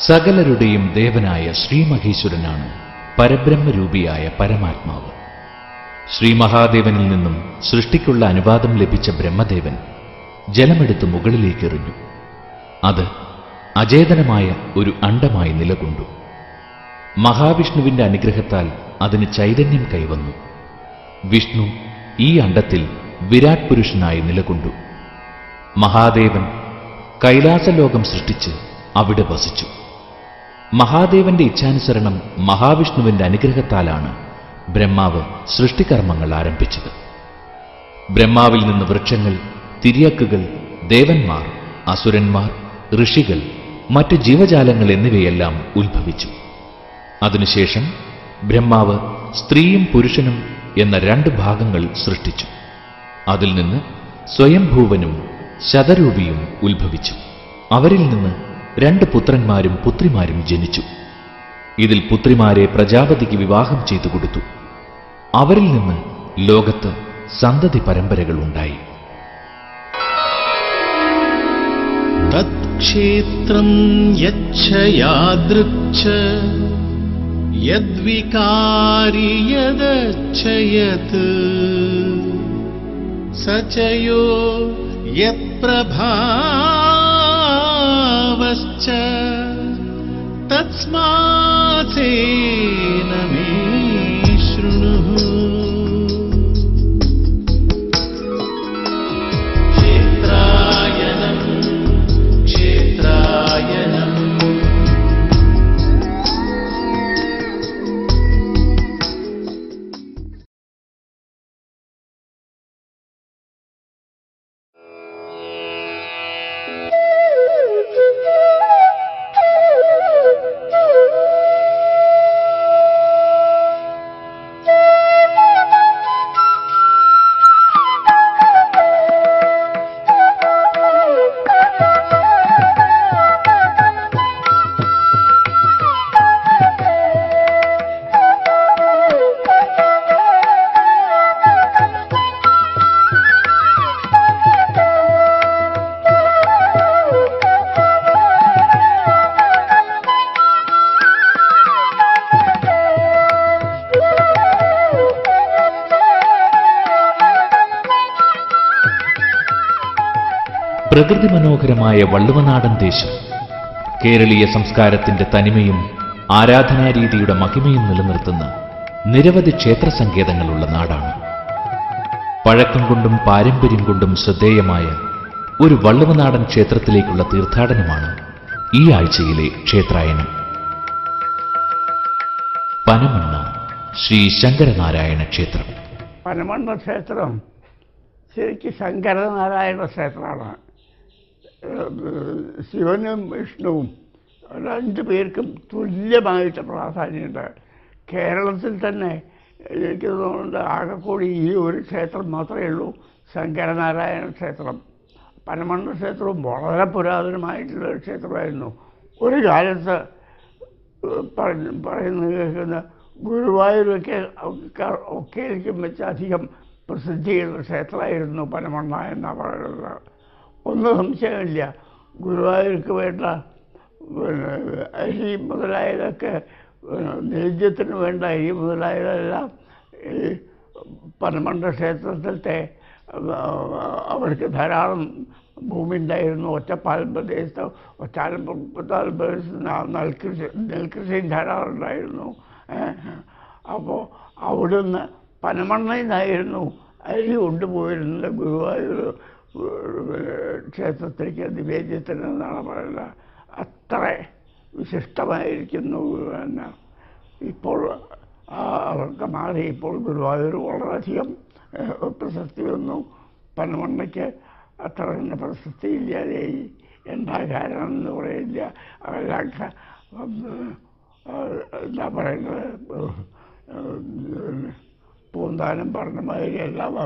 സകലരുടെയും ദേവനായ ശ്രീമഹേശ്വരനാണ് പരബ്രഹ്മരൂപിയായ പരമാത്മാവ്. ശ്രീ മഹാദേവനിൽ നിന്നും സൃഷ്ടിക്കുള്ള അനുവാദം ലഭിച്ച ബ്രഹ്മദേവൻ ജലമെടുത്ത് മുകളിലേക്ക് എറിഞ്ഞു അത് അചേതനമായ ഒരു അണ്ടമായി നിലകൊണ്ടു. മഹാവിഷ്ണുവിന്റെ അനുഗ്രഹത്താൽ അതിന് ചൈതന്യം കൈവന്നു. വിഷ്ണു ഈ അണ്ടത്തിൽ വിരാട് പുരുഷനായി നിലകൊണ്ടു. മഹാദേവൻ കൈലാസലോകം സൃഷ്ടിച്ച് അവിടെ വസിച്ചു. മഹാദേവന്റെ ഇച്ഛാനുസരണം മഹാവിഷ്ണുവിന്റെ അനുഗ്രഹത്താലാണ് ബ്രഹ്മാവ് സൃഷ്ടികർമ്മങ്ങൾ ആരംഭിച്ചത്. ബ്രഹ്മാവിൽ നിന്ന് വൃക്ഷങ്ങൾ തിരിയക്കുകൾ ദേവന്മാർ അസുരന്മാർ ഋഷികൾ മറ്റ് ജീവജാലങ്ങൾ എന്നിവയെല്ലാം ഉത്ഭവിച്ചു. അതിനുശേഷം ബ്രഹ്മാവ് സ്ത്രീയും പുരുഷനും എന്ന രണ്ട് ഭാഗങ്ങൾ സൃഷ്ടിച്ചു. അതിൽ നിന്ന് സ്വയംഭൂവനും ശതരൂപിയും ഉത്ഭവിച്ചു. അവരിൽ നിന്ന് രണ്ട് പുത്രന്മാരും പുത്രിമാരും ജനിച്ചു. ഇതിൽ പുത്രിമാരെ പ്രജാപതിക്ക് വിവാഹം ചെയ്തു കൊടുത്തു. അവരിൽ നിന്ന് ലോകത്ത് സന്തതി പരമ്പരകൾ ഉണ്ടായി. തത്ക്ഷേത്രം യച്ഛ യാദൃച്ഛ യദ്വികാരി യദച്ഛയത്. സചയോ യത്പ്രഭാവശ്ച तस्मासेन പ്രകൃതി മനോഹരമായ വള്ളുവനാടൻ ദേശം. കേരളീയ സംസ്കാരത്തിന്റെ തനിമയും ആരാധനാരീതിയുടെ മഹിമയും നിലനിർത്തുന്ന നിരവധി ക്ഷേത്ര സങ്കേതങ്ങളുള്ള നാടാണ്. പഴക്കം കൊണ്ടും പാരമ്പര്യം കൊണ്ടും ശ്രദ്ധേയമായ ഒരു വള്ളുവനാടൻ ക്ഷേത്രത്തിലേക്കുള്ള തീർത്ഥാടനമാണ് ഈ ആഴ്ചയിലെ ക്ഷേത്രായനം. പനമണ്ണ ശ്രീ ശങ്കരനാരായണ ക്ഷേത്രം. പനമണ്ണ ക്ഷേത്രം ശരിക്കും ശങ്കരനാരായണ ക്ഷേത്രമാണ്. ശിവനും വിഷ്ണുവും രണ്ടു പേർക്കും തുല്യമായിട്ട് പ്രാധാന്യമുണ്ട്. കേരളത്തിൽ തന്നെ എനിക്ക് തോന്നുന്നുണ്ട് ആകെക്കൂടി ഈ ഒരു ക്ഷേത്രം മാത്രമേ ഉള്ളൂ. ശങ്കരനാരായണ ക്ഷേത്രം. പനമണ്ണ ക്ഷേത്രവും വളരെ പുരാതനമായിട്ടുള്ള ഒരു ക്ഷേത്രമായിരുന്നു. ഒരു കാലത്ത് പറഞ്ഞ് പറയുന്നത് കേൾക്കുന്ന ഗുരുവായൂരൊക്കെ ഒക്കെ- ഒക്കെയിലേക്കും വെച്ച് അധികം പ്രസിദ്ധിയുള്ള ക്ഷേത്രമായിരുന്നു പനമണ്ണ എന്നാണ് പറയുന്നത്. ഒന്നും സംശയമില്ല. ഗുരുവായൂർക്ക് വേണ്ട പിന്നെ അരി മുതലായതൊക്കെ പിന്നെ നേദ്യത്തിന് വേണ്ട അരി മുതലായതെല്ലാം ഈ പനമണ്ട ക്ഷേത്രത്തിലത്തെ അവർക്ക് ധാരാളം ഭൂമി ഉണ്ടായിരുന്നു. ഒറ്റപ്പാൽ പ്രദേശത്ത് ഒറ്റാലും പുത്താൽ പ്രദേശത്ത് നെൽകൃഷി നെൽകൃഷിയും ധാരാളം ഉണ്ടായിരുന്നു. അപ്പോൾ അവിടുന്ന് പനമണ്ണയിൽ നിന്നായിരുന്നു അരി കൊണ്ടുപോയിരുന്നത് ഗുരുവായൂർ ക്ഷേത്രത്തിലേക്ക് നിവേദ്യത്തിന് എന്നാണ് പറയുന്നത്. അത്ര വിശിഷ്ടമായിരിക്കുന്നു എന്ന്. ഇപ്പോൾ അവർക്ക് മാറി. ഇപ്പോൾ ഗുരുവായൂർ വളരെയധികം പ്രശസ്തി വന്നു പനമണ്ണയ്ക്ക് അത്ര തന്നെ പ്രശസ്തി ഇല്ലാതെയായി എന്താ കാരണം എന്ന് പറയില്ല എന്താ പറയുന്നത്? പൂന്താനം പറഞ്ഞ മാതിരി എല്ലാം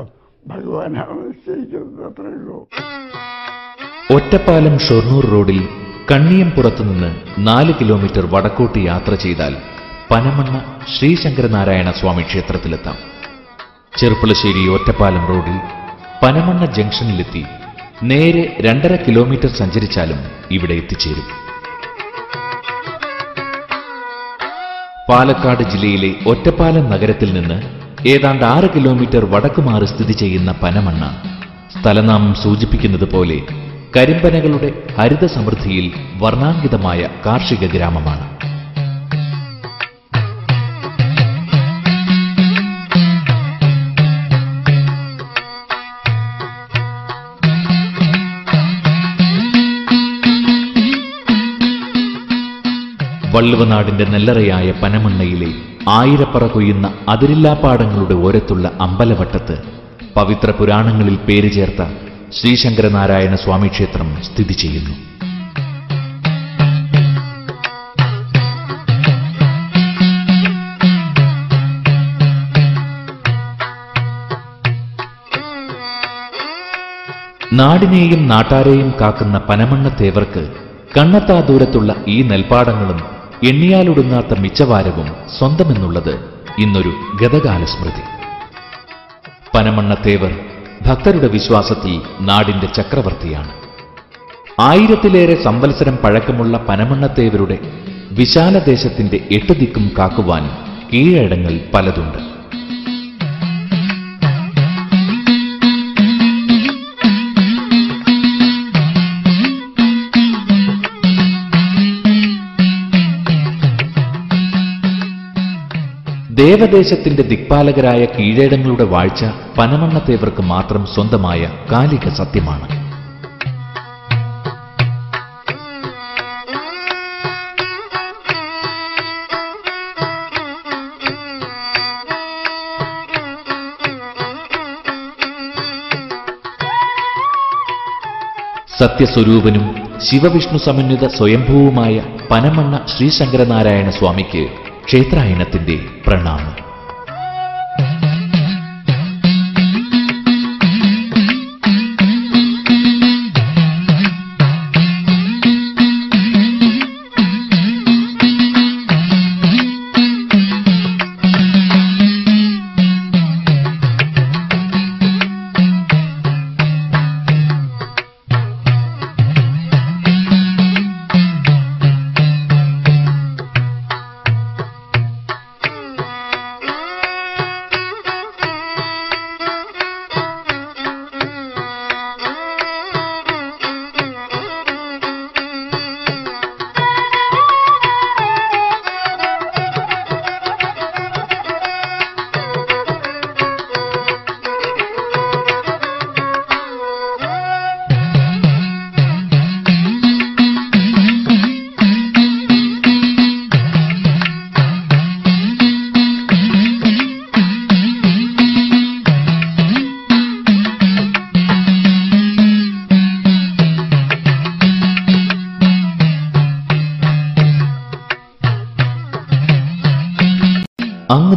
ഒറ്റപ്പാലം ഷൊർണൂർ റോഡിൽ കണ്ണിയംപുറത്തു നിന്ന് നാല് കിലോമീറ്റർ വടക്കോട്ട് യാത്ര ചെയ്താൽ പനമണ്ണ ശ്രീശങ്കരനാരായണ സ്വാമി ക്ഷേത്രത്തിലെത്താം. ചെറുപ്പളശ്ശേരി ഒറ്റപ്പാലം റോഡിൽ പനമണ്ണ ജംഗ്ഷനിലെത്തി നേരെ രണ്ടര കിലോമീറ്റർ സഞ്ചരിച്ചാലും ഇവിടെ എത്തിച്ചേരും. പാലക്കാട് ജില്ലയിലെ ഒറ്റപ്പാലം നഗരത്തിൽ നിന്ന് ഏതാണ്ട് ആറ് കിലോമീറ്റർ വടക്കുമാറി സ്ഥിതി ചെയ്യുന്ന പനമണ്ണ. സ്ഥലനാമം സൂചിപ്പിക്കുന്നത് പോലെ കരിമ്പനകളുടെ ഹരിത സമൃദ്ധിയിൽ വർണാങ്കിതമായ കാർഷിക ഗ്രാമമാണ്. വള്ളുവനാടിന്റെ നെല്ലറയായ പനമണ്ണയിലെ ആയിരപ്പറ കൊയ്യുന്ന അതിരില്ലാപ്പാടങ്ങളുടെ ഓരത്തുള്ള അമ്പലവട്ടത്ത് പവിത്ര പുരാണങ്ങളിൽ പേര് ചേർത്ത ശ്രീശങ്കരനാരായണ സ്വാമി ക്ഷേത്രം സ്ഥിതി ചെയ്യുന്നു. നാടിനെയും നാട്ടാരെയും കാക്കുന്ന പനമണ്ണ തേവർക്ക് കണ്ണത്താ ദൂരത്തുള്ള ഈ നെൽപ്പാടങ്ങളും എണ്ണിയാലൊടുങ്ങാത്ത മിച്ചവാരവും സ്വന്തമെന്നുള്ളത് ഇന്നൊരു ഗതകാല സ്മൃതി പനമണ്ണത്തേവർ ഭക്തരുടെ വിശ്വാസത്തിൽ നാടിന്റെ ചക്രവർത്തിയാണ്. ആയിരത്തിലേറെ സംവത്സരം പഴക്കമുള്ള പനമണ്ണത്തേവരുടെ വിശാലദേശത്തിന്റെ എട്ട് ദിക്കും കാക്കുവാൻ കീഴടങ്ങൾ പലതുണ്ട്. ദേവദേശത്തിന്റെ ദിക്പാലകരായ കീഴേടങ്ങളുടെ വാഴ്ച പനമണ്ണത്തേവർക്ക് മാത്രം സ്വന്തമായ കാലിക സത്യമാണ്. സത്യസ്വരൂപനും ശിവവിഷ്ണു സമന്വിത സ്വയംഭൂവുമായ പനമണ്ണ ശ്രീശങ്കരനാരായണ സ്വാമിക്ക് ക്ഷേത്രായനത്തിന്റെ പ്രണാമം.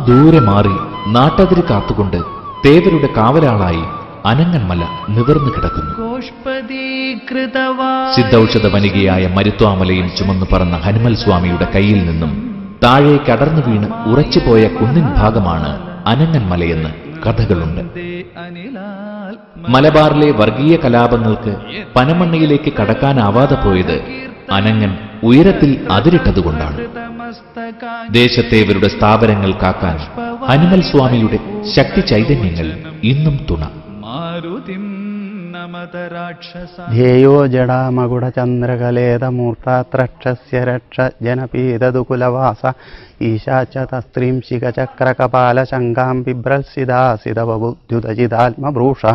ദൂരെ മാറി നാട്ടതിരി കാത്തുകൊണ്ട് തേവരുടെ കാവലാളായി അനങ്ങന്മല നിവർന്നു കിടക്കുന്നു. സിദ്ധൌഷധ വനികയായ മരുത്വാമലയിൽ ചുമന്നു പറന്ന ഹനുമൽ സ്വാമിയുടെ കയ്യിൽ നിന്നും താഴെ കടർന്നു വീണ് ഉറച്ചുപോയ കുന്നിൻ ഭാഗമാണ് അനങ്ങന്മലയെന്ന് കഥകളുണ്ട്. മലബാറിലെ വർഗീയ കലാപങ്ങൾക്ക് പനമണ്ണയിലേക്ക് കടക്കാനാവാതെ പോയത് അനങ്ങൻ ഉയരത്തിൽ അതിരിട്ടതുകൊണ്ടാണ്. ദേശത്തെ ഇവരുടെ സ്ഥാപനങ്ങൾ കാക്കാൻ അനിമൽ സ്വാമിയുടെ ശക്തി ചൈതന്യങ്ങൾ ഇന്നും തുണ. ധ്യേയോ ത്രക്ഷസ്യ രക്ഷ ജനപീതതുകുലവാസ ഈശാച്ച തസ്ത്രീം ശിഖചക്രകപാല ശങ്കാം ബിഭ്രസിദാസിതവബുദ്ധ്യുതജിതാത്മഭ്രൂഷ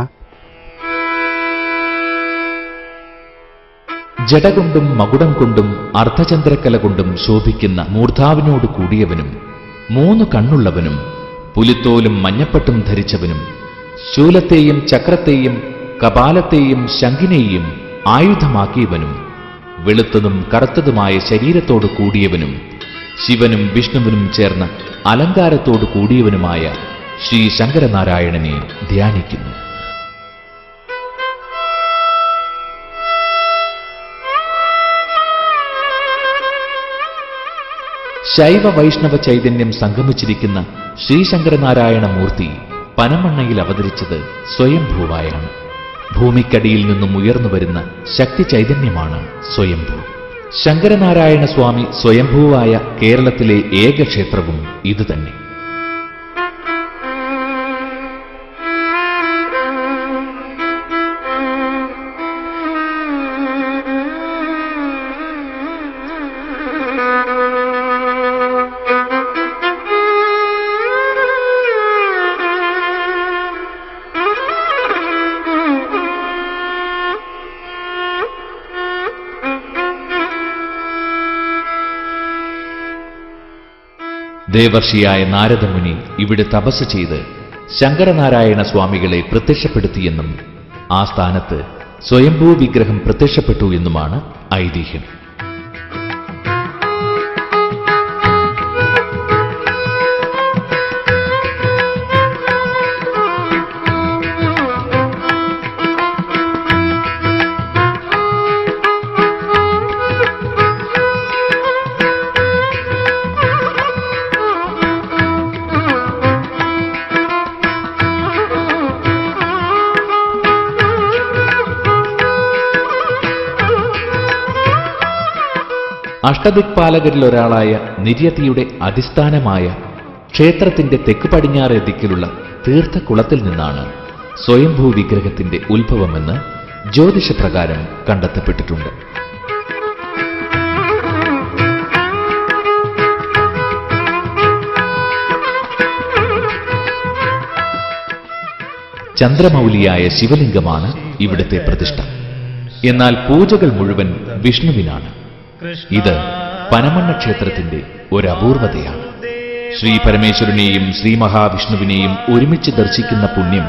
ജടകൊണ്ടും മകുടം കൊണ്ടും അർദ്ധചന്ദ്രക്കല കൊണ്ടും ശോഭിക്കുന്ന മൂർധാവിനോട് കൂടിയവനും മൂന്ന് കണ്ണുള്ളവനും പുലിത്തോലും മഞ്ഞപ്പട്ടും ധരിച്ചവനും ശൂലത്തെയും ചക്രത്തെയും കപാലത്തെയും ശങ്കിനെയും ആയുധമാക്കിയവനും വെളുത്തതും കറുത്തതുമായ ശരീരത്തോട് കൂടിയവനും ശിവനും വിഷ്ണുവിനും ചേർന്ന അലങ്കാരത്തോട് കൂടിയവനുമായ ശ്രീ ശങ്കരനാരായണനെ ധ്യാനിക്കുന്നു. ശൈവ വൈഷ്ണവ ചൈതന്യം സംഗമിച്ചിരിക്കുന്ന ശ്രീശങ്കരനാരായണ മൂർത്തി പനമണ്ണയിൽ അവതരിച്ചത് സ്വയംഭൂവായാണ്. ഭൂമിക്കടിയിൽ നിന്നും ഉയർന്നു വരുന്ന ശക്തി ചൈതന്യമാണ് സ്വയംഭൂ. ശങ്കരനാരായണ സ്വാമി സ്വയംഭൂവായ കേരളത്തിലെ ഏക ക്ഷേത്രവും ഇതുതന്നെ. ദേവർഷിയായ നാരദമുനി ഇവിടെ തപസ് ചെയ്ത് ശങ്കരനാരായണ സ്വാമികളെ പ്രത്യക്ഷപ്പെടുത്തിയെന്നും ആ സ്ഥാനത്ത് സ്വയംഭൂ വിഗ്രഹം പ്രത്യക്ഷപ്പെട്ടു എന്നുമാണ് ഐതിഹ്യം. അഷ്ടദിക്പാലകരിൽ ഒരാളായ നിര്യതിയുടെ അടിസ്ഥാനമായ ക്ഷേത്രത്തിന്റെ തെക്ക് പടിഞ്ഞാറ് ദിക്കിലുള്ള തീർത്ഥക്കുളത്തിൽ നിന്നാണ് സ്വയംഭൂ വിഗ്രഹത്തിന്റെ ഉത്ഭവമെന്ന് ജ്യോതിഷപ്രകാരം കണ്ടെത്തപ്പെട്ടിട്ടുണ്ട്. ചന്ദ്രമൗലിയായ ശിവലിംഗമാണ് ഇവിടുത്തെ പ്രതിഷ്ഠ. എന്നാൽ പൂജകൾ മുഴുവൻ വിഷ്ണുവിനാണ്. ഇത് പനമണ്ണ ക്ഷേത്രത്തിന്റെ ഒരു അപൂർവതയാണ് ശ്രീ പരമേശ്വരനെയും ശ്രീ മഹാവിഷ്ണുവിനെയും ഒരുമിച്ച് ദർശിക്കുന്ന പുണ്യം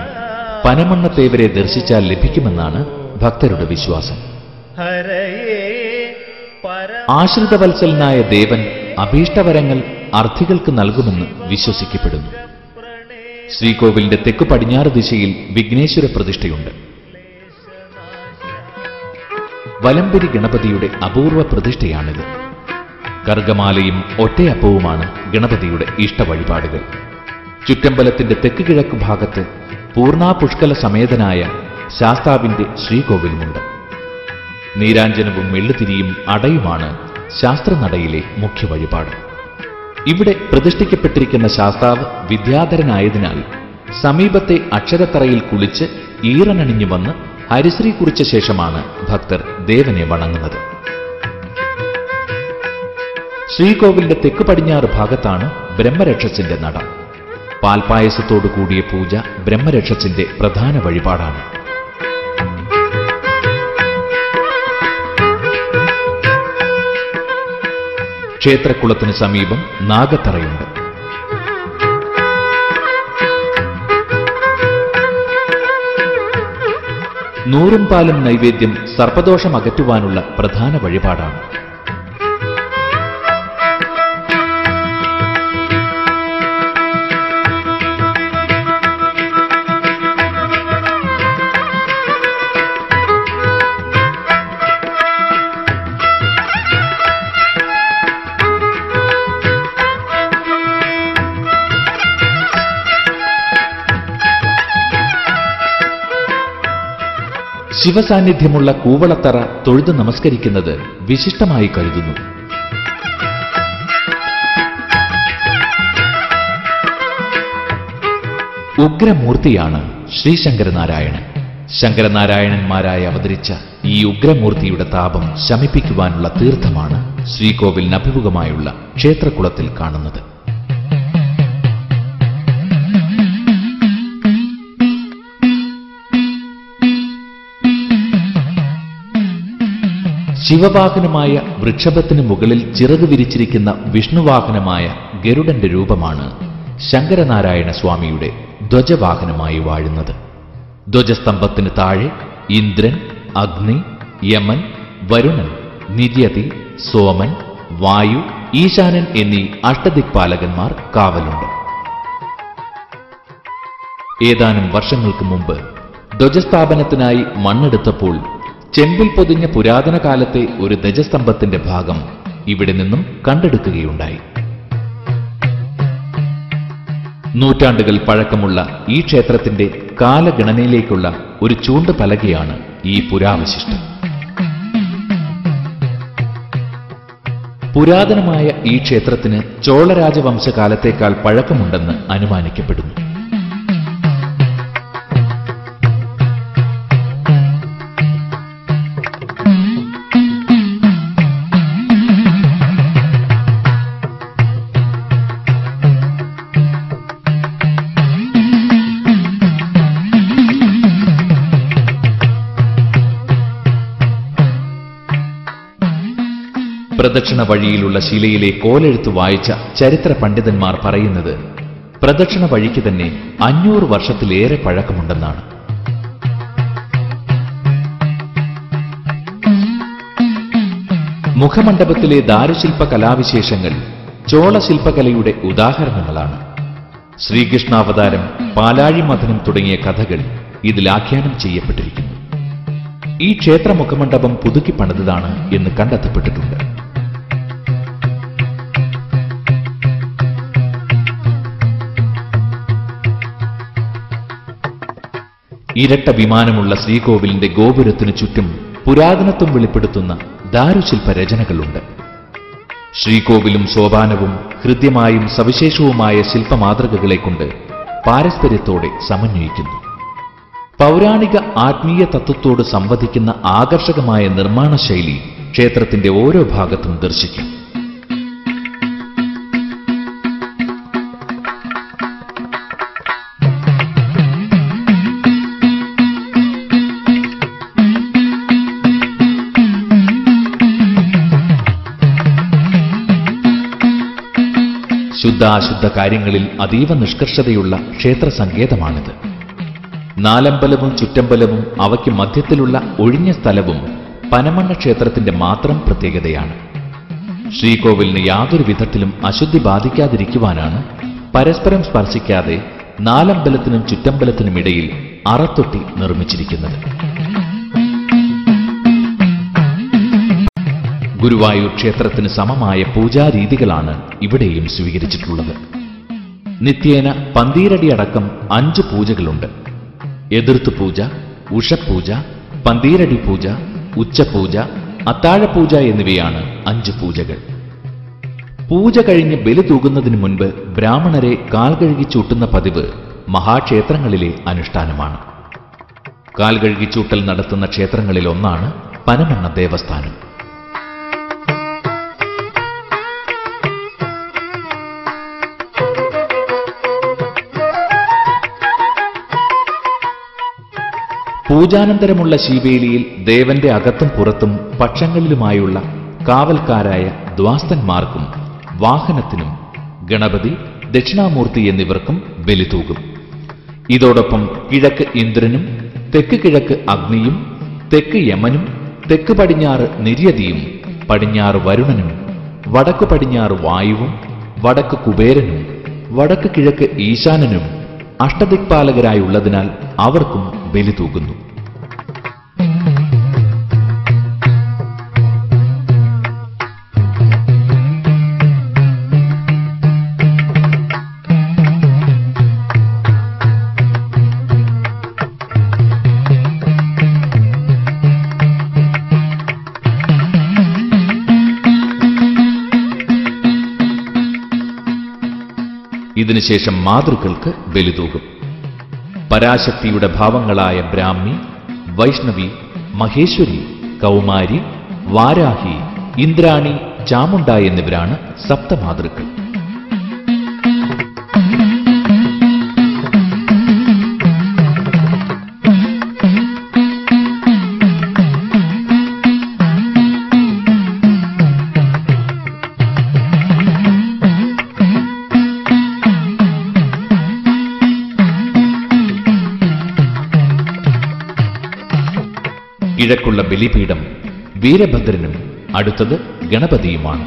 പനമണ്ണത്തേവരെ ദർശിച്ചാൽ ലഭിക്കുമെന്നാണ് ഭക്തരുടെ വിശ്വാസം. ആശ്രിതവത്സലനായ ദേവൻ അഭീഷ്ടവരങ്ങൾ അർത്ഥികൾക്ക് നൽകുമെന്ന് വിശ്വസിക്കപ്പെടുന്നു. ശ്രീകോവിലിന്റെ തെക്ക് പടിഞ്ഞാറ് ദിശയിൽ വിഘ്നേശ്വര പ്രതിഷ്ഠയുണ്ട്. വലമ്പരി ഗണപതിയുടെ അപൂർവ പ്രതിഷ്ഠയാണിത്. കർഗമാലയും ഒറ്റയപ്പവുമാണ് ഗണപതിയുടെ ഇഷ്ട വഴിപാടുകൾ. ചുറ്റമ്പലത്തിന്റെ തെക്ക് കിഴക്ക് ഭാഗത്ത് പൂർണാപുഷ്കല സമേതനായ ശാസ്താവിന്റെ ശ്രീകോവിലുമുണ്ട്. നീരാഞ്ജനവും മെള്ളുതിരിയും അടയുമാണ് ശാസ്ത്രനടയിലെ മുഖ്യ വഴിപാട്. ഇവിടെ പ്രതിഷ്ഠിക്കപ്പെട്ടിരിക്കുന്ന ശാസ്താവ് വിദ്യാധരനായതിനാൽ സമീപത്തെ അക്ഷരത്തറയിൽ കുളിച്ച് ഈറനണിഞ്ഞു വന്ന് ഹരിശ്രീ കുറിച്ച ശേഷമാണ് ഭക്തർ ദേവനെ വണങ്ങുന്നത്. ശ്രീകോവിലിന്റെ തെക്ക് പടിഞ്ഞാറ് ഭാഗത്താണ് ബ്രഹ്മരക്ഷസിന്റെ നട. പാൽപായസത്തോടു കൂടിയ പൂജ ബ്രഹ്മരക്ഷസിന്റെ പ്രധാന വഴിപാടാണ്. ക്ഷേത്രക്കുളത്തിന് സമീപം നാഗത്തറയുണ്ട്. നൂറും പാലും നൈവേദ്യം സർപ്പദോഷം അകറ്റുവാനുള്ള പ്രധാന വഴിപാടാണ്. ശിവസാന്നിധ്യമുള്ള കൂവളത്തറ തൊഴുതു നമസ്കരിക്കുന്നത് വിശിഷ്ടമായി കരുതുന്നു. ഉഗ്രമൂർത്തിയാണ് ശ്രീ ശങ്കരനാരായണൻ ശങ്കരനാരായണന്മാരായി അവതരിച്ച ഈ ഉഗ്രമൂർത്തിയുടെ താപം ശമിപ്പിക്കുവാനുള്ള തീർത്ഥമാണ് ശ്രീകോവിലിന് അഭിമുഖമായുള്ള ക്ഷേത്രകുളത്തിൽ കാണുന്നത്. ശിവവാഹനമായ വൃക്ഷഭത്തിന് മുകളിൽ ചിറക് വിരിച്ചിരിക്കുന്ന വിഷ്ണുവാഹനമായ ഗരുഡന്റെ രൂപമാണ് ശങ്കരനാരായണ സ്വാമിയുടെ ധ്വജവാഹനമായി വാഴുന്നത്. ധ്വജസ്തംഭത്തിന് താഴെ ഇന്ദ്രൻ അഗ്നി യമൻ വരുണൻ നിര്യതി സോമൻ വായു ഈശാനൻ എന്നീ അഷ്ടദിക്പാലകന്മാർ കാവലുണ്ട്. ഏതാനും വർഷങ്ങൾക്ക് മുമ്പ് ധ്വജസ്ഥാപനത്തിനായി മണ്ണെടുത്തപ്പോൾ ചെമ്പിൽ പൊതിഞ്ഞ പുരാതന കാലത്തെ ഒരു ധജസ്തംഭത്തിന്റെ ഭാഗം ഇവിടെ നിന്നും കണ്ടെടുക്കുകയുണ്ടായി. നൂറ്റാണ്ടുകൾ പഴക്കമുള്ള ഈ ക്ഷേത്രത്തിന്റെ കാലഗണനയിലേക്കുള്ള ഒരു ചൂണ്ട് പലകയാണ് ഈ പുരാവശിഷ്ടം. പുരാതനമായ ഈ ക്ഷേത്രത്തിന് ചോളരാജവംശകാലത്തേക്കാൾ പഴക്കമുണ്ടെന്ന് അനുമാനിക്കപ്പെടുന്നു. പ്രദക്ഷിണ വഴിയിലുള്ള ശിലയിലെ കോലെഴുത്ത് വായിച്ച ചരിത്ര പണ്ഡിതന്മാർ പറയുന്നത് പ്രദക്ഷിണ വഴിക്ക് തന്നെ അഞ്ഞൂറ് വർഷത്തിലേറെ പഴക്കമുണ്ടെന്നാണ്. മുഖമണ്ഡപത്തിലെ ദാരുശില്പ കലാവിശേഷങ്ങൾ ചോളശില്പകലയുടെ ഉദാഹരണങ്ങളാണ്. ശ്രീകൃഷ്ണാവതാരം പാലാഴി മഥനം തുടങ്ങിയ കഥകൾ ഇതിൽ ആഖ്യാനം ചെയ്യപ്പെട്ടിരിക്കുന്നു. ഈ ക്ഷേത്ര മുഖമണ്ഡപം പുതുക്കി പണിതതാണ് എന്ന് കണ്ടെത്തപ്പെട്ടിട്ടുണ്ട്. ഇരട്ട വിമാനമുള്ള ശ്രീകോവിലിന്റെ ഗോപുരത്തിനു ചുറ്റും പുരാതനത്വം വെളിപ്പെടുത്തുന്ന ദാരുശില്പ രചനകളുണ്ട്. ശ്രീകോവിലും സോപാനവും ഹൃദ്യമായും സവിശേഷവുമായ ശില്പമാതൃകകളെ കൊണ്ട് പാരസ്പര്യത്തോടെ സമന്വയിക്കുന്നു. പൗരാണിക ആത്മീയ തത്വത്തോട് സംവദിക്കുന്ന ആകർഷകമായ നിർമ്മാണ ശൈലി ക്ഷേത്രത്തിന്റെ ഓരോ ഭാഗത്തും ദർശിക്കാം. ശുദ്ധാശുദ്ധ കാര്യങ്ങളിൽ അതീവ നിഷ്കർഷതയുള്ള ക്ഷേത്ര സങ്കേതമാണിത്. നാലമ്പലവും ചുറ്റമ്പലവും അവയ്ക്ക് മധ്യത്തിലുള്ള ഒഴിഞ്ഞ സ്ഥലവും പനമണ്ണ ക്ഷേത്രത്തിന്റെ മാത്രം പ്രത്യേകതയാണ്. ശ്രീകോവിലിന് യാതൊരു വിധത്തിലും അശുദ്ധി ബാധിക്കാതിരിക്കുവാനാണ് പരസ്പരം സ്പർശിക്കാതെ നാലമ്പലത്തിനും ചുറ്റമ്പലത്തിനുമിടയിൽ അറത്തൊട്ടി നിർമ്മിച്ചിരിക്കുന്നത്. ഗുരുവായൂർ ക്ഷേത്രത്തിന് സമമായ പൂജാരീതികളാണ് ഇവിടെയും സ്വീകരിച്ചിട്ടുള്ളത്. നിത്യേന പന്തീരടി അടക്കം അഞ്ച് പൂജകളുണ്ട്. എതിർത്ത് പൂജ ഉഷപൂജ പന്തീരടി പൂജ ഉച്ചപൂജ അത്താഴപൂജ എന്നിവയാണ് അഞ്ച് പൂജകൾ. പൂജ കഴിഞ്ഞ് ബലി തൂകുന്നതിന് മുൻപ് ബ്രാഹ്മണരെ കാൽ കഴുകി ചൂട്ടുന്ന പതിവ് മഹാക്ഷേത്രങ്ങളിലെ അനുഷ്ഠാനമാണ്. കാൽ കഴുകി ചൂട്ടൽ നടത്തുന്ന ക്ഷേത്രങ്ങളിൽ ഒന്നാണ് പനമണ്ണ ദേവസ്ഥാനം. പൂജാനന്തരമുള്ള ശിവേലിയിൽ ദേവന്റെ അകത്തും പുറത്തും പക്ഷങ്ങളിലുമായുള്ള കാവൽക്കാരായ ദ്വാസ്തന്മാർക്കും വാഹനത്തിനും ഗണപതി ദക്ഷിണാമൂർത്തി എന്നിവർക്കും ബലി തൂകും ഇതോടൊപ്പം കിഴക്ക് ഇന്ദ്രനും തെക്ക് കിഴക്ക് അഗ്നിയും തെക്ക് യമനും തെക്ക് പടിഞ്ഞാറ് നിര്യതിയും പടിഞ്ഞാറ് വരുണനും വടക്ക് പടിഞ്ഞാറ് വായുവും വടക്ക് കുബേരനും വടക്ക് കിഴക്ക് ഈശാനനും അഷ്ടദിക്പാലകരായുള്ളതിനാൽ അവർക്കും ബലി തൂകുന്നു ഇതിനുശേഷം മാതൃകൾക്ക് ബലിതൂകും. പരാശക്തിയുടെ ഭാവങ്ങളായ ബ്രാഹ്മി വൈഷ്ണവി മഹേശ്വരി കൗമാരി വാരാഹി ഇന്ദ്രാണി ചാമുണ്ട എന്നിവരാണ് സപ്തമാതൃക്കൾ. ബലിപീഠം വീരഭദ്രനും അടുത്തത് ഗണപതിയുമാണ്.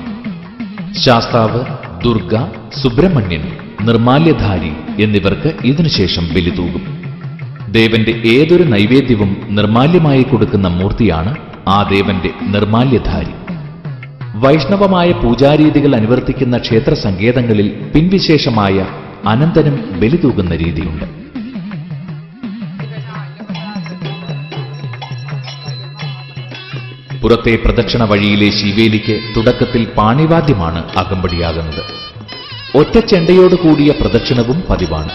ശാസ്താവ് ദുർഗ സുബ്രഹ്മണ്യൻ നിർമാല്യധാരി എന്നിവർക്ക് ഇതിനുശേഷം ബലി തൂകും. ദേവന്റെ ഏതൊരു നൈവേദ്യവും നിർമാല്യമായി കൊടുക്കുന്ന മൂർത്തിയാണ് ആ ദേവന്റെ നിർമാല്യധാരി. വൈഷ്ണവമായ പൂജാരീതികൾ അനുവർത്തിക്കുന്ന ക്ഷേത്ര സങ്കേതങ്ങളിൽ പിൻവിശേഷമായ അനന്തനും ബലി തൂകുന്ന രീതിയുണ്ട്. പുറത്തെ പ്രദക്ഷിണ വഴിയിലെ ശിവേലിക്ക് തുടക്കത്തിൽ പാണിവാദ്യമാണ് അകമ്പടിയാകുന്നത്. ഒറ്റ ചെണ്ടയോട് കൂടിയ പ്രദക്ഷിണവും പതിവാണ്.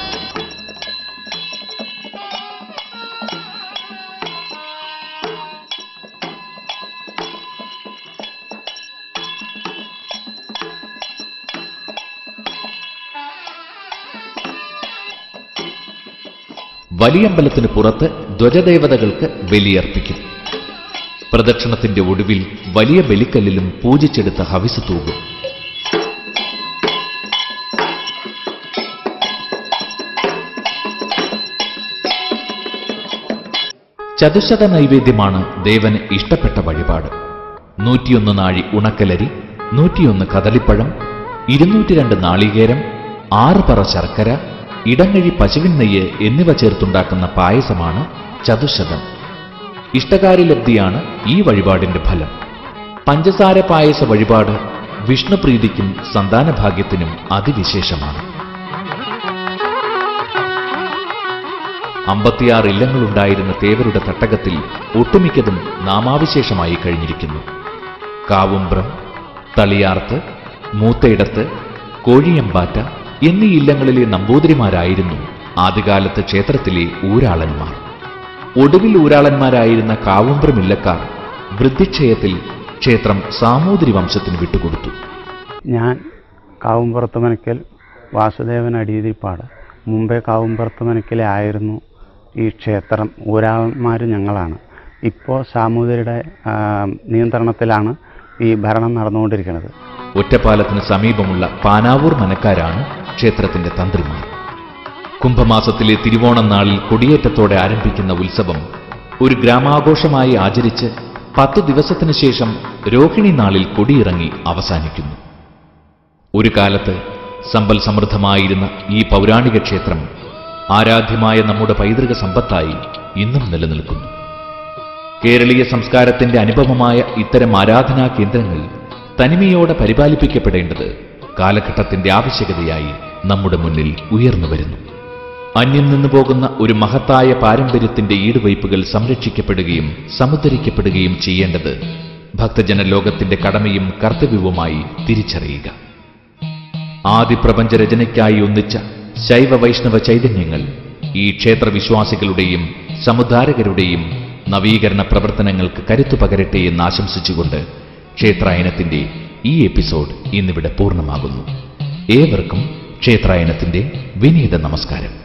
വലിയമ്പലത്തിന് പുറത്ത് ധ്വജദേവതകൾക്ക് ബലിയർപ്പിക്കും. പ്രദക്ഷിണത്തിന്റെ ഒടുവിൽ വലിയ ബലിക്കല്ലിലും പൂജിച്ചെടുത്ത ഹവിസ് തൂകും. ചതുശത നൈവേദ്യമാണ് ദേവന് ഇഷ്ടപ്പെട്ട വഴിപാട്. നൂറ്റിയൊന്ന് നാഴി ഉണക്കലരി നൂറ്റിയൊന്ന് കദളിപ്പഴം ഇരുന്നൂറ്റി രണ്ട് നാളികേരം ആറ് പറ ശർക്കര ഇടങ്ങഴി പശുവിൻ നെയ്യ് എന്നിവ ചേർത്തുണ്ടാക്കുന്ന പായസമാണ് ചതുശതം. ഇഷ്ടകാര്യലബ്ധിയാണ് ഈ വഴിപാടിന്റെ ഫലം. പഞ്ചസാര പായസ വഴിപാട് വിഷ്ണുപ്രീതിക്കും സന്താനഭാഗ്യത്തിനും അതിവിശേഷമാണ്. അമ്പത്തിയാറ് ഇല്ലങ്ങളുണ്ടായിരുന്ന തേവരുടെ തട്ടകത്തിൽ ഒട്ടുമിക്കതും നാമാവിശേഷമായി കഴിഞ്ഞിരിക്കുന്നു. കാവുംബ്രം തളിയാർത്ത് മൂത്തയിടത്ത് കോഴിയമ്പാറ്റ എന്നീ ഇല്ലങ്ങളിലെ നമ്പൂതിരിമാരായിരുന്നു ആദ്യകാലത്ത് ക്ഷേത്രത്തിലെ ഊരാളന്മാർ. ഒടുവിൽ ഊരാളന്മാരായിരുന്ന കാവുമ്പ്രമില്ലക്കാർ വൃദ്ധിക്ഷയത്തിൽ ക്ഷേത്രം സാമൂതിരി വംശത്തിന് വിട്ടുകൊടുത്തു. ഞാൻ കാവുംപുറത്ത് മനക്കൽ വാസുദേവൻ അടിയതിപ്പാട് മുമ്പേ കാവുംപുറത്ത് മനക്കലെ ആയിരുന്നു ഈ ക്ഷേത്രം. ഊരാളന്മാർ ഞങ്ങളാണ്. ഇപ്പോൾ സാമൂതിരിയുടെ നിയന്ത്രണത്തിലാണ് ഈ ഭരണം നടന്നുകൊണ്ടിരിക്കുന്നത്. ഒറ്റപ്പാലത്തിന് സമീപമുള്ള പാനാവൂർ മനക്കാരാണ് ക്ഷേത്രത്തിന്റെ തന്ത്രിമാർ. കുംഭമാസത്തിലെ തിരുവോണം നാളിൽ കൊടിയേറ്റത്തോടെ ആരംഭിക്കുന്ന ഉത്സവം ഒരു ഗ്രാമാഘോഷമായി ആചരിച്ച് പത്തു ദിവസത്തിനു ശേഷം രോഹിണി നാളിൽ കൊടിയിറങ്ങി അവസാനിക്കുന്നു. ഒരു കാലത്ത് സമ്പൽ സമൃദ്ധമായിരുന്ന ഈ പൗരാണിക ക്ഷേത്രം ആരാധ്യമായ നമ്മുടെ പൈതൃക സമ്പത്തായി ഇന്നും നിലനിൽക്കുന്നു. കേരളീയ സംസ്കാരത്തിന്റെ അനുഭവമായ ഇത്തരം ആരാധനാ കേന്ദ്രങ്ങൾ തനിമയോടെ പരിപാലിപ്പിക്കപ്പെടേണ്ടത് കാലഘട്ടത്തിന്റെ ആവശ്യകതയായി നമ്മുടെ മുന്നിൽ ഉയർന്നു വരുന്നു. അന്യം നിന്നു പോകുന്ന ഒരു മഹത്തായ പാരമ്പര്യത്തിന്റെ ഈടുവയ്പ്പുകൾ സംരക്ഷിക്കപ്പെടുകയും സമുദ്ധരിക്കപ്പെടുകയും ചെയ്യേണ്ടത് ഭക്തജന ലോകത്തിന്റെ കടമയും കർത്തവ്യവുമായി തിരിച്ചറിയുക. ആദിപ്രപഞ്ച രചനയ്ക്കായി ഒന്നിച്ച ശൈവ വൈഷ്ണവ ചൈതന്യങ്ങൾ ഈ ക്ഷേത്രവിശ്വാസികളുടെയും സമുദ്ധാരകരുടെയും നവീകരണ പ്രവർത്തനങ്ങൾക്ക് കരുത്തു പകരട്ടെ എന്ന് ആശംസിച്ചുകൊണ്ട് ക്ഷേത്രായനത്തിന്റെ ഈ എപ്പിസോഡ് ഇന്നിവിടെ പൂർണമാകുന്നു. ഏവർക്കും ക്ഷേത്രായനത്തിന്റെ വിനീത നമസ്കാരം.